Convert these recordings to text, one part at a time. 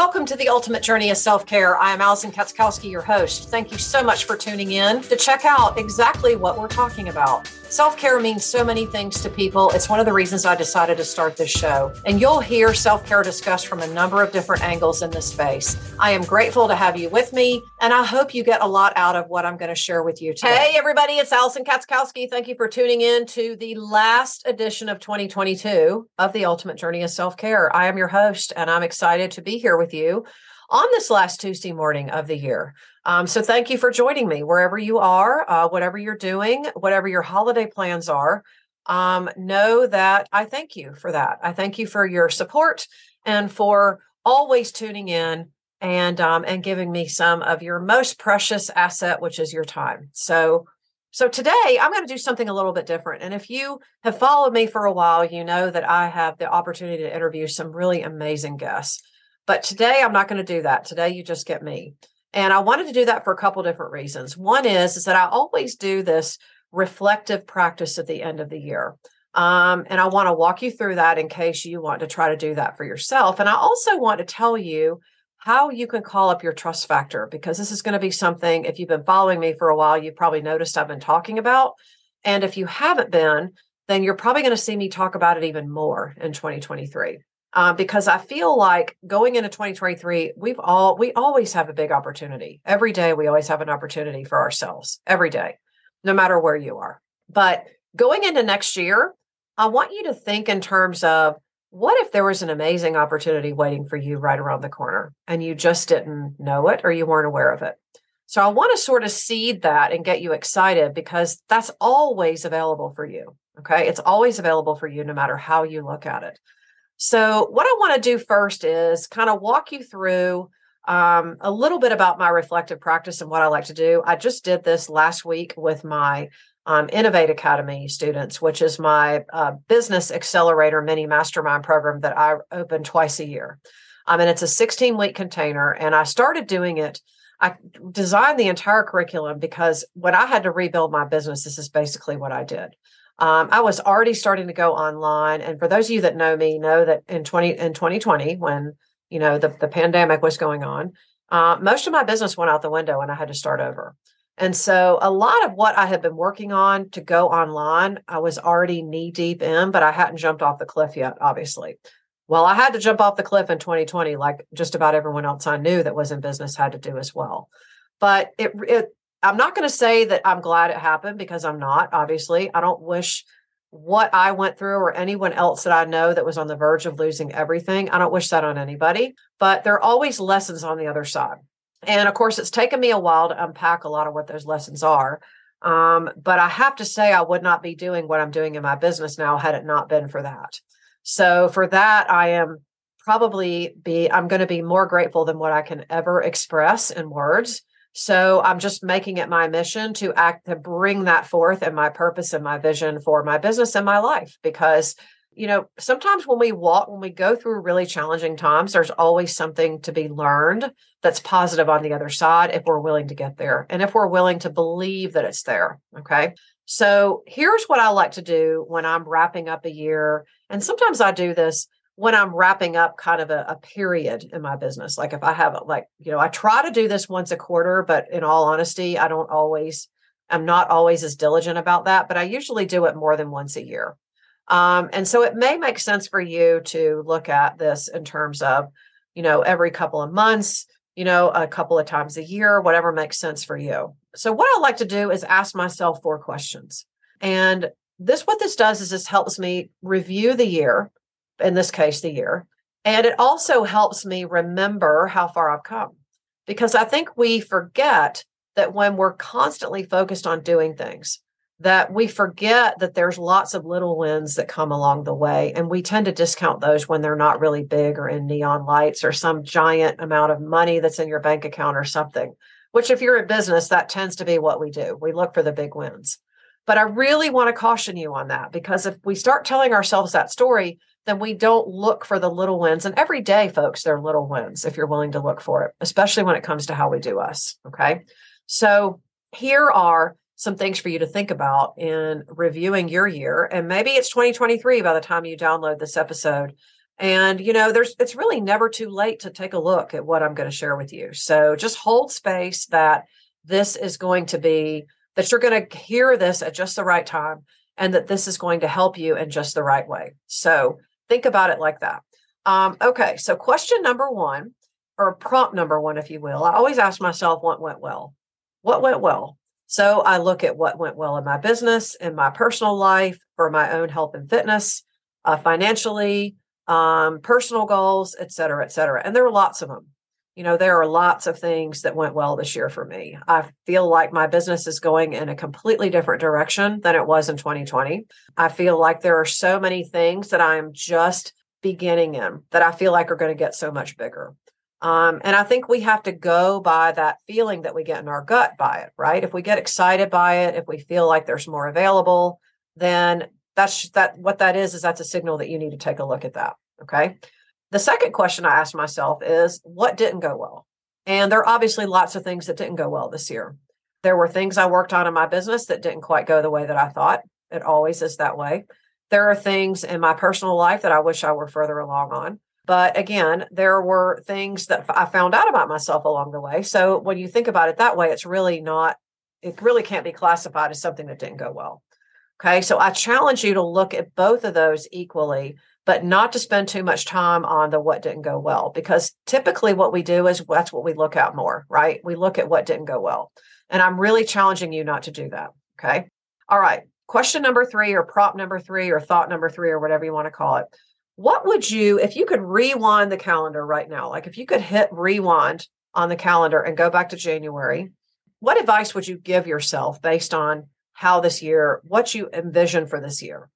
Welcome to the Ultimate Journey of Self Care. I am Allison Katzkowski, your host. Thank you so much for tuning in to check out exactly what we're talking about. Self care means so many things to people. It's one of the reasons I decided to start this show. And you'll hear self care discussed from a number of different angles in this space. I am grateful to have you with me, and I hope you get a lot out of what I'm going to share with you today. Hey, everybody, it's Allison Katzkowski. Thank you for tuning in to the last edition of 2022 of the Ultimate Journey of Self Care. I am your host, and I'm excited to be here with you on this last Tuesday morning of the year. Um, so thank you for joining me wherever you are, uh, whatever you're doing, whatever your holiday plans are. Um, know that I thank you for that. I thank you for your support and for always tuning in and um, and giving me some of your most precious asset, which is your time. So so today I'm going to do something a little bit different. And if you have followed me for a while, you know that I have the opportunity to interview some really amazing guests. But today I'm not going to do that. Today you just get me. And I wanted to do that for a couple different reasons. One is, is that I always do this reflective practice at the end of the year. Um, and I want to walk you through that in case you want to try to do that for yourself. And I also want to tell you how you can call up your trust factor because this is going to be something, if you've been following me for a while, you've probably noticed I've been talking about. And if you haven't been, then you're probably going to see me talk about it even more in 2023 uh, because I feel like going into 2023, we've all we always have a big opportunity. Every day, we always have an opportunity for ourselves. Every day, no matter where you are. But going into next year, I want you to think in terms of what if there was an amazing opportunity waiting for you right around the corner and you just didn't know it or you weren't aware of it. So I want to sort of seed that and get you excited because that's always available for you. Okay. It's always available for you no matter how you look at it. So, what I want to do first is kind of walk you through um, a little bit about my reflective practice and what I like to do. I just did this last week with my um, Innovate Academy students, which is my uh, business accelerator mini mastermind program that I open twice a year. Um, and it's a 16 week container. And I started doing it. I designed the entire curriculum because when I had to rebuild my business, this is basically what I did. Um, I was already starting to go online, and for those of you that know me, know that in twenty in twenty twenty, when you know the the pandemic was going on, uh, most of my business went out the window, and I had to start over. And so, a lot of what I had been working on to go online, I was already knee deep in, but I hadn't jumped off the cliff yet, obviously. Well, I had to jump off the cliff in 2020, like just about everyone else I knew that was in business had to do as well. But it, it I'm not going to say that I'm glad it happened because I'm not, obviously. I don't wish what I went through or anyone else that I know that was on the verge of losing everything. I don't wish that on anybody, but there are always lessons on the other side. And of course, it's taken me a while to unpack a lot of what those lessons are. Um, but I have to say, I would not be doing what I'm doing in my business now had it not been for that. So for that, I am probably be I'm going to be more grateful than what I can ever express in words so I'm just making it my mission to act to bring that forth and my purpose and my vision for my business and my life because you know sometimes when we walk when we go through really challenging times there's always something to be learned that's positive on the other side if we're willing to get there and if we're willing to believe that it's there okay? So here's what i like to do when i'm wrapping up a year and sometimes i do this when I'm wrapping up kind of a, a, period in my business. Like if I have like, you know, I try to do this once a quarter, but in all honesty, I don't always, I'm not always as diligent about that, but I usually do it more than once a year. Um, and so it may make sense for you to look at this in terms of, you know, every couple of months, you know, a couple of times a year, whatever makes sense for you. So what I like to do is ask myself four questions. And this, what this does is this helps me review the year in this case, the year. And it also helps me remember how far I've come because I think we forget that when we're constantly focused on doing things, that we forget that there's lots of little wins that come along the way. And we tend to discount those when they're not really big or in neon lights or some giant amount of money that's in your bank account or something, which, if you're in business, that tends to be what we do. We look for the big wins. But I really want to caution you on that because if we start telling ourselves that story, then we don't look for the little wins. And every day, folks, there are little wins if you're willing to look for it, especially when it comes to how we do us. Okay. So here are some things for you to think about in reviewing your year. And maybe it's 2023 by the time you download this episode. And you know, there's it's really never too late to take a look at what I'm going to share with you. So just hold space that this is going to be that you're going to hear this at just the right time and that this is going to help you in just the right way. So think about it like that. Um, okay, so question number one, or prompt number one, if you will. I always ask myself what went well. What went well? So I look at what went well in my business, in my personal life, for my own health and fitness, uh, financially, um, personal goals, et cetera, et cetera. And there are lots of them you know, there are lots of things that went well this year for me. I feel like my business is going in a completely different direction than it was in 2020. I feel like there are so many things that I'm just beginning in that I feel like are going to get so much bigger. Um, and I think we have to go by that feeling that we get in our gut by it, right? If we get excited by it, if we feel like there's more available, then that's that what that is is that's a signal that you need to take a look at that. Okay. The second question I asked myself is what didn't go well? And there are obviously lots of things that didn't go well this year. There were things I worked on in my business that didn't quite go the way that I thought. It always is that way. There are things in my personal life that I wish I were further along on. But again, there were things that I found out about myself along the way. So when you think about it that way, it's really not, it really can't be classified as something that didn't go well. Okay. So I challenge you to look at both of those equally but not to spend too much time on the what didn't go well because typically what we do is that's what we look at more right? We look at what didn't go well. And i'm really challenging you not to do that okay? All right question number three or prop number three or thought number three or whatever you want to call it. What would you if you could rewind the calendar right now like if you could hit rewind on the calendar and go back to january what advice would you give yourself based on how this year what you envision for this year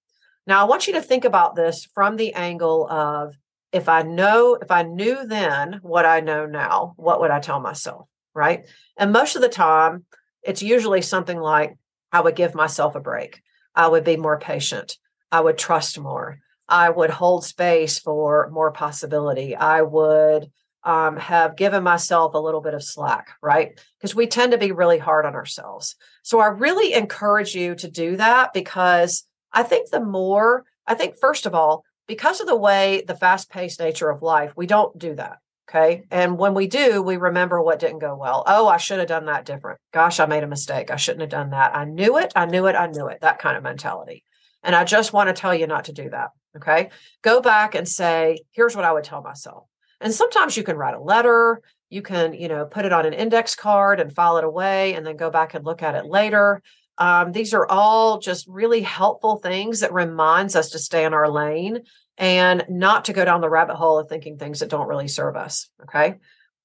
now, I want you to think about this from the angle of if I know, if I knew then what I know now, what would I tell myself? Right. And most of the time, it's usually something like I would give myself a break. I would be more patient. I would trust more. I would hold space for more possibility. I would um, have given myself a little bit of slack, right? Because we tend to be really hard on ourselves. So I really encourage you to do that because I think the more, I think, first of all, because of the way the fast paced nature of life, we don't do that. Okay. And when we do, we remember what didn't go well. Oh, I should have done that different. Gosh, I made a mistake. I shouldn't have done that. I knew it. I knew it. I knew it. That kind of mentality. And I just want to tell you not to do that. Okay. Go back and say, here's what I would tell myself. And sometimes you can write a letter. You can, you know, put it on an index card and file it away and then go back and look at it later. Um, these are all just really helpful things that reminds us to stay in our lane and not to go down the rabbit hole of thinking things that don't really serve us. Okay.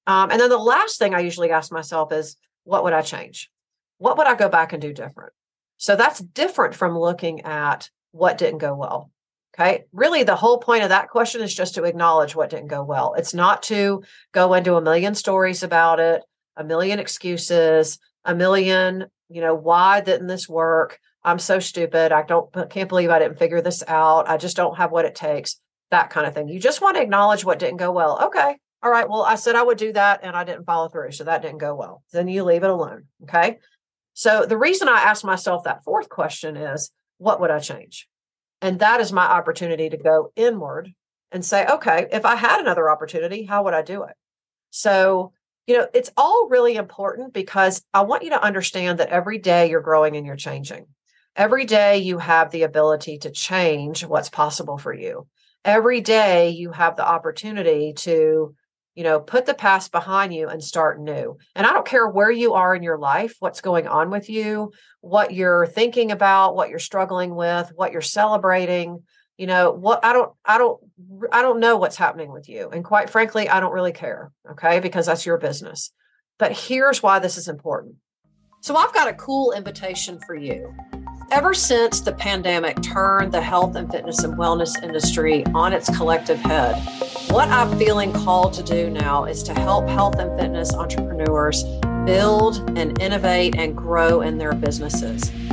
Um, and then the last thing I usually ask myself is, what would I change? What would I go back and do different? So that's different from looking at what didn't go well. Okay. Really, the whole point of that question is just to acknowledge what didn't go well. It's not to go into a million stories about it, a million excuses, a million you know why didn't this work? I'm so stupid. I don't can't believe i didn't figure this out. I just don't have what it takes that kind of thing. You just want to acknowledge what didn't go well. Okay. All right. Well i said i would do that and i didn't follow through so that didn't go well. Then you leave it alone. Okay? So the reason i asked myself that fourth question is what would i change? And that is my opportunity to go inward and say okay if i had another opportunity how would i do it? So you know, it's all really important because I want you to understand that every day you're growing and you're changing. Every day you have the ability to change what's possible for you. Every day you have the opportunity to, you know, put the past behind you and start new. And I don't care where you are in your life, what's going on with you, what you're thinking about, what you're struggling with, what you're celebrating you know what i don't i don't i don't know what's happening with you and quite frankly i don't really care okay because that's your business. But here's why this is important. So i've got a cool invitation for you. Ever since the pandemic turned the health and fitness and wellness industry on its collective head what i'm feeling called to do now is to help health and fitness entrepreneurs build and innovate and grow in their businesses.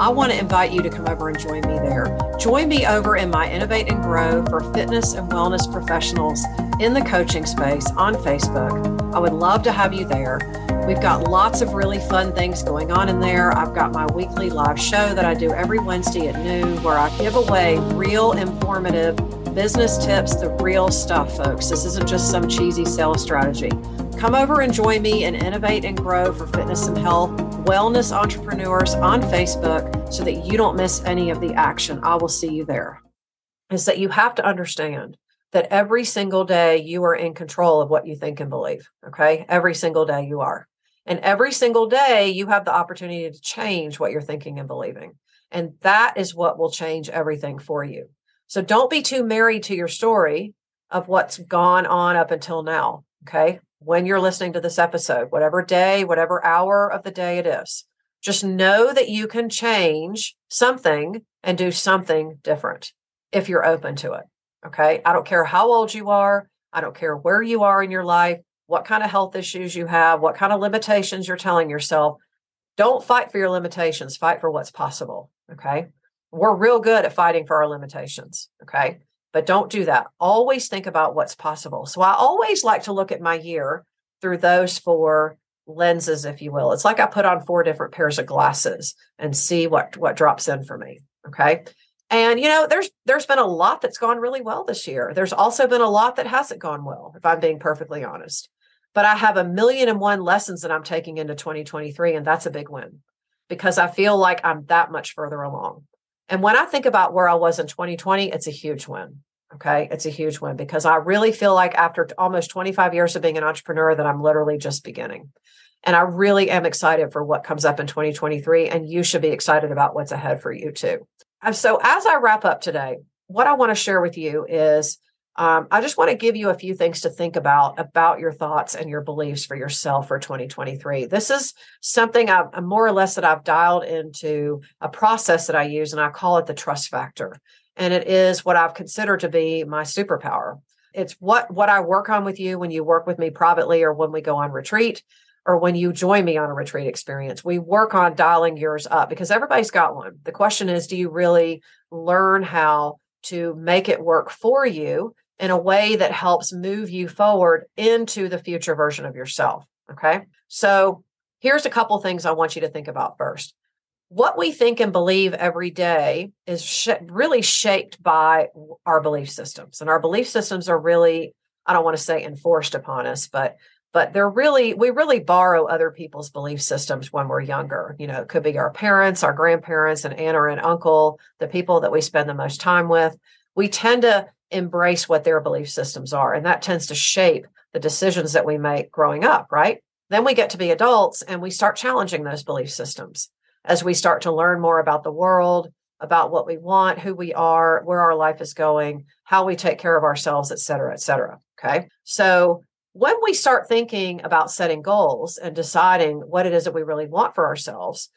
I want to invite you to come over and join me there. Join me over in my Innovate and Grow for fitness and wellness professionals in the coaching space on Facebook. I would love to have you there. We've got lots of really fun things going on in there. I've got my weekly live show that I do every Wednesday at noon where I give away real informative business tips, the real stuff, folks. This isn't just some cheesy sales strategy. Come over and join me and innovate and grow for fitness and health, wellness entrepreneurs on Facebook so that you don't miss any of the action. I will see you there. Is that you have to understand that every single day you are in control of what you think and believe. Okay. Every single day you are. And every single day you have the opportunity to change what you're thinking and believing. And that is what will change everything for you. So don't be too married to your story of what's gone on up until now. Okay. When you're listening to this episode, whatever day, whatever hour of the day it is, just know that you can change something and do something different if you're open to it. Okay. I don't care how old you are. I don't care where you are in your life, what kind of health issues you have, what kind of limitations you're telling yourself. Don't fight for your limitations, fight for what's possible. Okay we're real good at fighting for our limitations. Okay. But don't do that. Always think about what's possible. So I always like to look at my year through those four lenses, if you will. It's like I put on four different pairs of glasses and see what what drops in for me. Okay. And you know, there's there's been a lot that's gone really well this year. There's also been a lot that hasn't gone well, if I'm being perfectly honest. But I have a million and one lessons that I'm taking into 2023, and that's a big win because I feel like I'm that much further along. And when I think about where I was in 2020, it's a huge win. Okay. It's a huge win because I really feel like after almost 25 years of being an entrepreneur that I'm literally just beginning. And I really am excited for what comes up in 2023. And you should be excited about what's ahead for you too. So as I wrap up today, what I want to share with you is um, I just want to give you a few things to think about about your thoughts and your beliefs for yourself for 2023. This is something I've more or less that I've dialed into a process that I use, and I call it the trust factor. And it is what I've considered to be my superpower. It's what what I work on with you when you work with me privately or when we go on retreat or when you join me on a retreat experience. We work on dialing yours up because everybody's got one. The question is, do you really learn how to make it work for you in a way that helps move you forward into the future version of yourself. Okay. So here's a couple things I want you to think about first. What we think and believe every day is sh- really shaped by our belief systems. And our belief systems are really, I don't want to say enforced upon us, but but they're really we really borrow other people's belief systems when we're younger you know it could be our parents our grandparents and aunt or an uncle the people that we spend the most time with we tend to embrace what their belief systems are. And that tends to shape the decisions that we make growing up, right? Then we get to be adults and we start challenging those belief systems as we start to learn more about the world, about what we want, who we are, where our life is going, how we take care of ourselves, et cetera, et cetera. Okay. So when we start thinking about setting goals and deciding what it is that we really want for ourselves,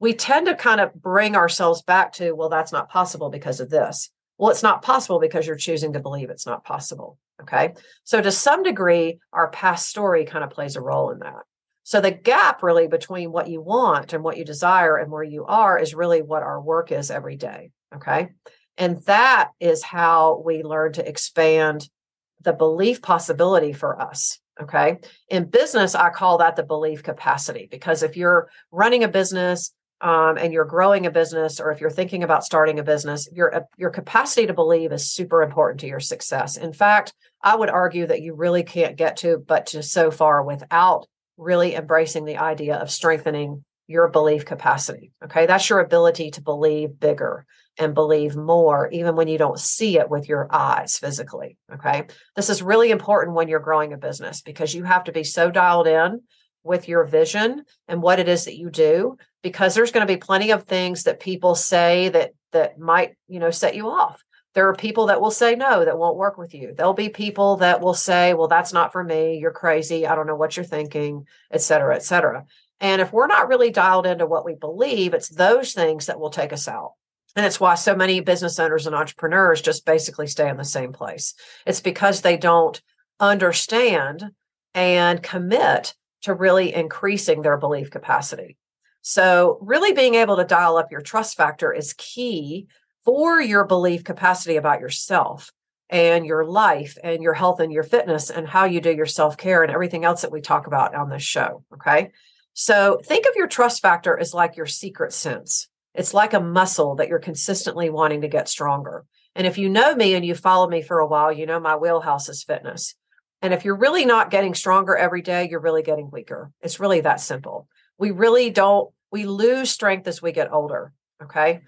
we tend to kind of bring ourselves back to, well, that's not possible because of this. Well, it's not possible because you're choosing to believe it's not possible. Okay. So, to some degree, our past story kind of plays a role in that. So, the gap really between what you want and what you desire and where you are is really what our work is every day. Okay. And that is how we learn to expand the belief possibility for us. Okay. In business, I call that the belief capacity because if you're running a business, um, and you're growing a business or if you're thinking about starting a business your uh, your capacity to believe is super important to your success in fact i would argue that you really can't get to but to so far without really embracing the idea of strengthening your belief capacity okay that's your ability to believe bigger and believe more even when you don't see it with your eyes physically okay? This is really important when you're growing a business because you have to be so dialed in with your vision and what it is that you do because there's going to be plenty of things that people say that that might you know set you off. There are people that will say no that won't work with you. There'll be people that will say well that's not for me. You're crazy. I don't know what you're thinking et cetera et cetera. And if we're not really dialed into what we believe it's those things that will take us out and it's why so many business owners and entrepreneurs just basically stay in the same place it's because they don't understand and commit to really increasing their belief capacity. So, really being able to dial up your trust factor is key for your belief capacity about yourself and your life and your health and your fitness and how you do your self care and everything else that we talk about on this show. Okay. So think of your trust factor as like your secret sense. It's like a muscle that you're consistently wanting to get stronger. And if you know me and you follow me for a while, you know my wheelhouse is fitness. And if you're really not getting stronger every day, you're really getting weaker. It's really that simple. We really don't, we lose strength as we get older. Okay.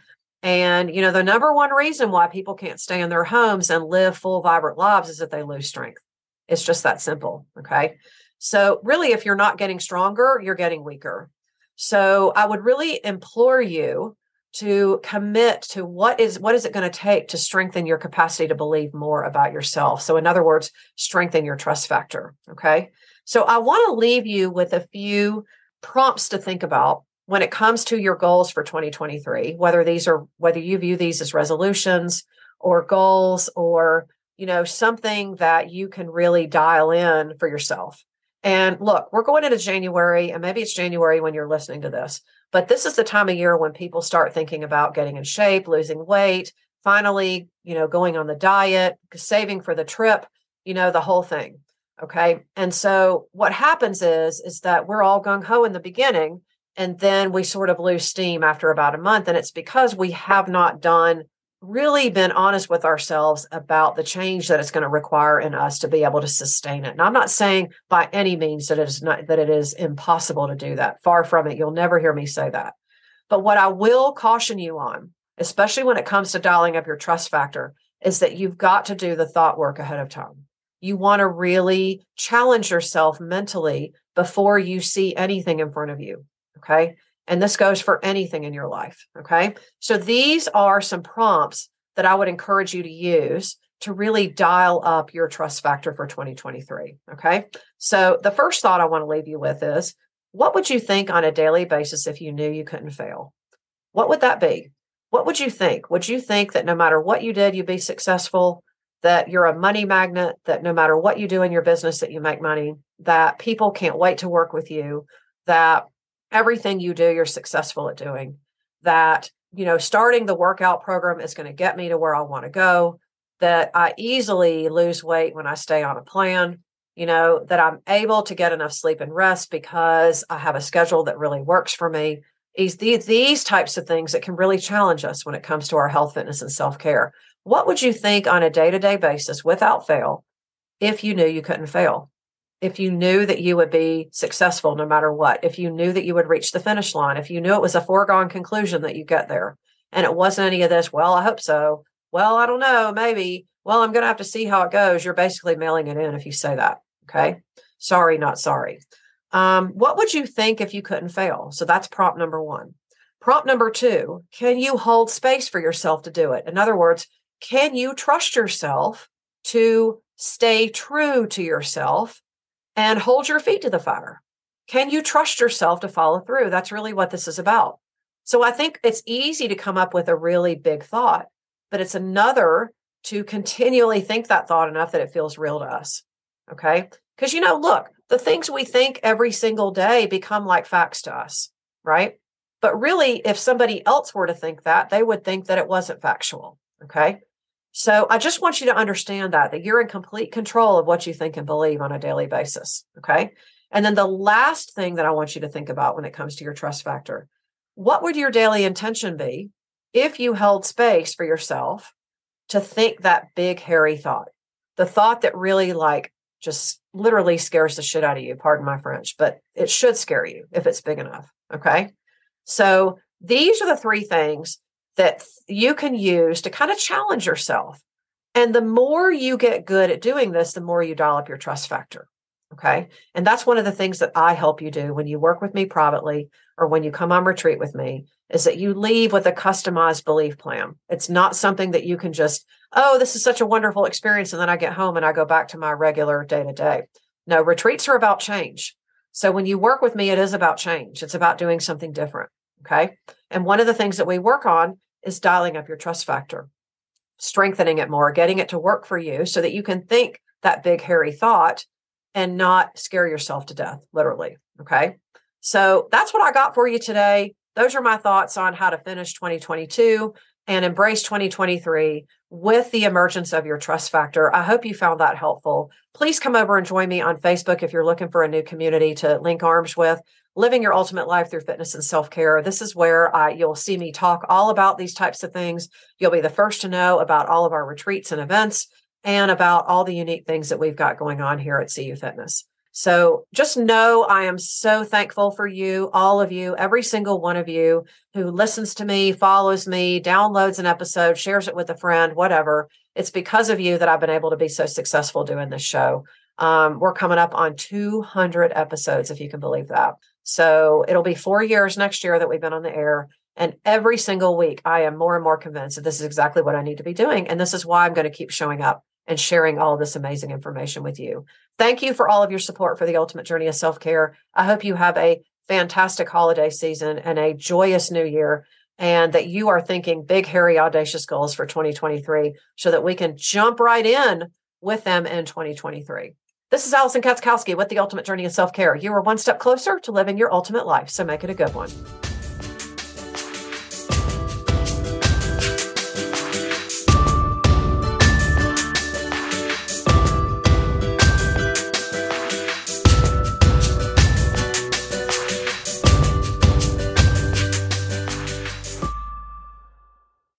And, you know, the number one reason why people can't stay in their homes and live full, vibrant lives is that they lose strength. It's just that simple. Okay. So, really, if you're not getting stronger, you're getting weaker. So, I would really implore you to commit to what is what is it going to take to strengthen your capacity to believe more about yourself? So in other words strengthen your trust factor okay? So i want to leave you with a few prompts to think about when it comes to your goals for 2023 whether these are whether you view these as resolutions or goals or you know something that you can really dial in for yourself and look we're going into january and maybe it's january when you're listening to this but this is the time of year when people start thinking about getting in shape losing weight finally you know going on the diet saving for the trip you know the whole thing okay? And so what happens is is that we're all gung-ho in the beginning and then we sort of lose steam after about a month and it's because we have not done really been honest with ourselves about the change that it's going to require in us to be able to sustain it. And I'm not saying by any means that it is not that it is impossible to do that. Far from it. You'll never hear me say that. But what I will caution you on, especially when it comes to dialing up your trust factor, is that you've got to do the thought work ahead of time. You want to really challenge yourself mentally before you see anything in front of you. Okay. And this goes for anything in your life. Okay. So these are some prompts that I would encourage you to use to really dial up your trust factor for 2023. Okay. So the first thought I want to leave you with is what would you think on a daily basis if you knew you couldn't fail? What would that be? What would you think? Would you think that no matter what you did, you'd be successful? That you're a money magnet, that no matter what you do in your business, that you make money, that people can't wait to work with you, that everything you do, you're successful at doing. That, you know, starting the workout program is going to get me to where I want to go. That I easily lose weight when I stay on a plan. You know, that I'm able to get enough sleep and rest because I have a schedule that really works for me. These, these, types of things that can really challenge us when it comes to our health, fitness, and self care. What would you think on a day to day basis without fail if you knew you couldn't fail? If you knew that you would be successful no matter what, if you knew that you would reach the finish line, if you knew it was a foregone conclusion that you get there, and it wasn't any of this, well, I hope so. Well, I don't know, maybe. Well, I'm going to have to see how it goes. You're basically mailing it in if you say that. Okay. Sorry, not sorry. Um, what would you think if you couldn't fail? So that's prompt number one. Prompt number two can you hold space for yourself to do it? In other words, can you trust yourself to stay true to yourself and hold your feet to the fire. Can you trust yourself to follow through? That's really what this is about. So I think it's easy to come up with a really big thought, but it's another to continually think that thought enough that it feels real to us. Okay. Because, you know, look, the things we think every single day become like facts to us, right? But really, if somebody else were to think that, they would think that it wasn't factual. Okay. So I just want you to understand that that you're in complete control of what you think and believe on a daily basis, okay? And then the last thing that I want you to think about when it comes to your trust factor, what would your daily intention be if you held space for yourself to think that big hairy thought? The thought that really like just literally scares the shit out of you, pardon my French, but it should scare you if it's big enough, okay? So these are the three things that you can use to kind of challenge yourself. And the more you get good at doing this, the more you dial up your trust factor. Okay. And that's one of the things that I help you do when you work with me privately or when you come on retreat with me is that you leave with a customized belief plan. It's not something that you can just, oh, this is such a wonderful experience. And then I get home and I go back to my regular day to day. No, retreats are about change. So when you work with me, it is about change. It's about doing something different. Okay. And one of the things that we work on is dialing up your trust factor, strengthening it more, getting it to work for you so that you can think that big, hairy thought and not scare yourself to death, literally. Okay. So that's what I got for you today. Those are my thoughts on how to finish 2022 and embrace 2023 with the emergence of your trust factor. I hope you found that helpful. Please come over and join me on Facebook if you're looking for a new community to link arms with. Living Your Ultimate Life Through Fitness and Self Care. This is where you'll see me talk all about these types of things. You'll be the first to know about all of our retreats and events and about all the unique things that we've got going on here at CU Fitness. So just know I am so thankful for you, all of you, every single one of you who listens to me, follows me, downloads an episode, shares it with a friend, whatever. It's because of you that I've been able to be so successful doing this show. Um, we're coming up on 200 episodes, if you can believe that. So it'll be four years next year that we've been on the air. And every single week, I am more and more convinced that this is exactly what I need to be doing. And this is why I'm going to keep showing up and sharing all this amazing information with you. Thank you for all of your support for the ultimate journey of self care. I hope you have a fantastic holiday season and a joyous new year, and that you are thinking big, hairy, audacious goals for 2023 so that we can jump right in with them in 2023. This is Allison Katzkowski with the Ultimate Journey of Self Care. You are one step closer to living your ultimate life, so make it a good one.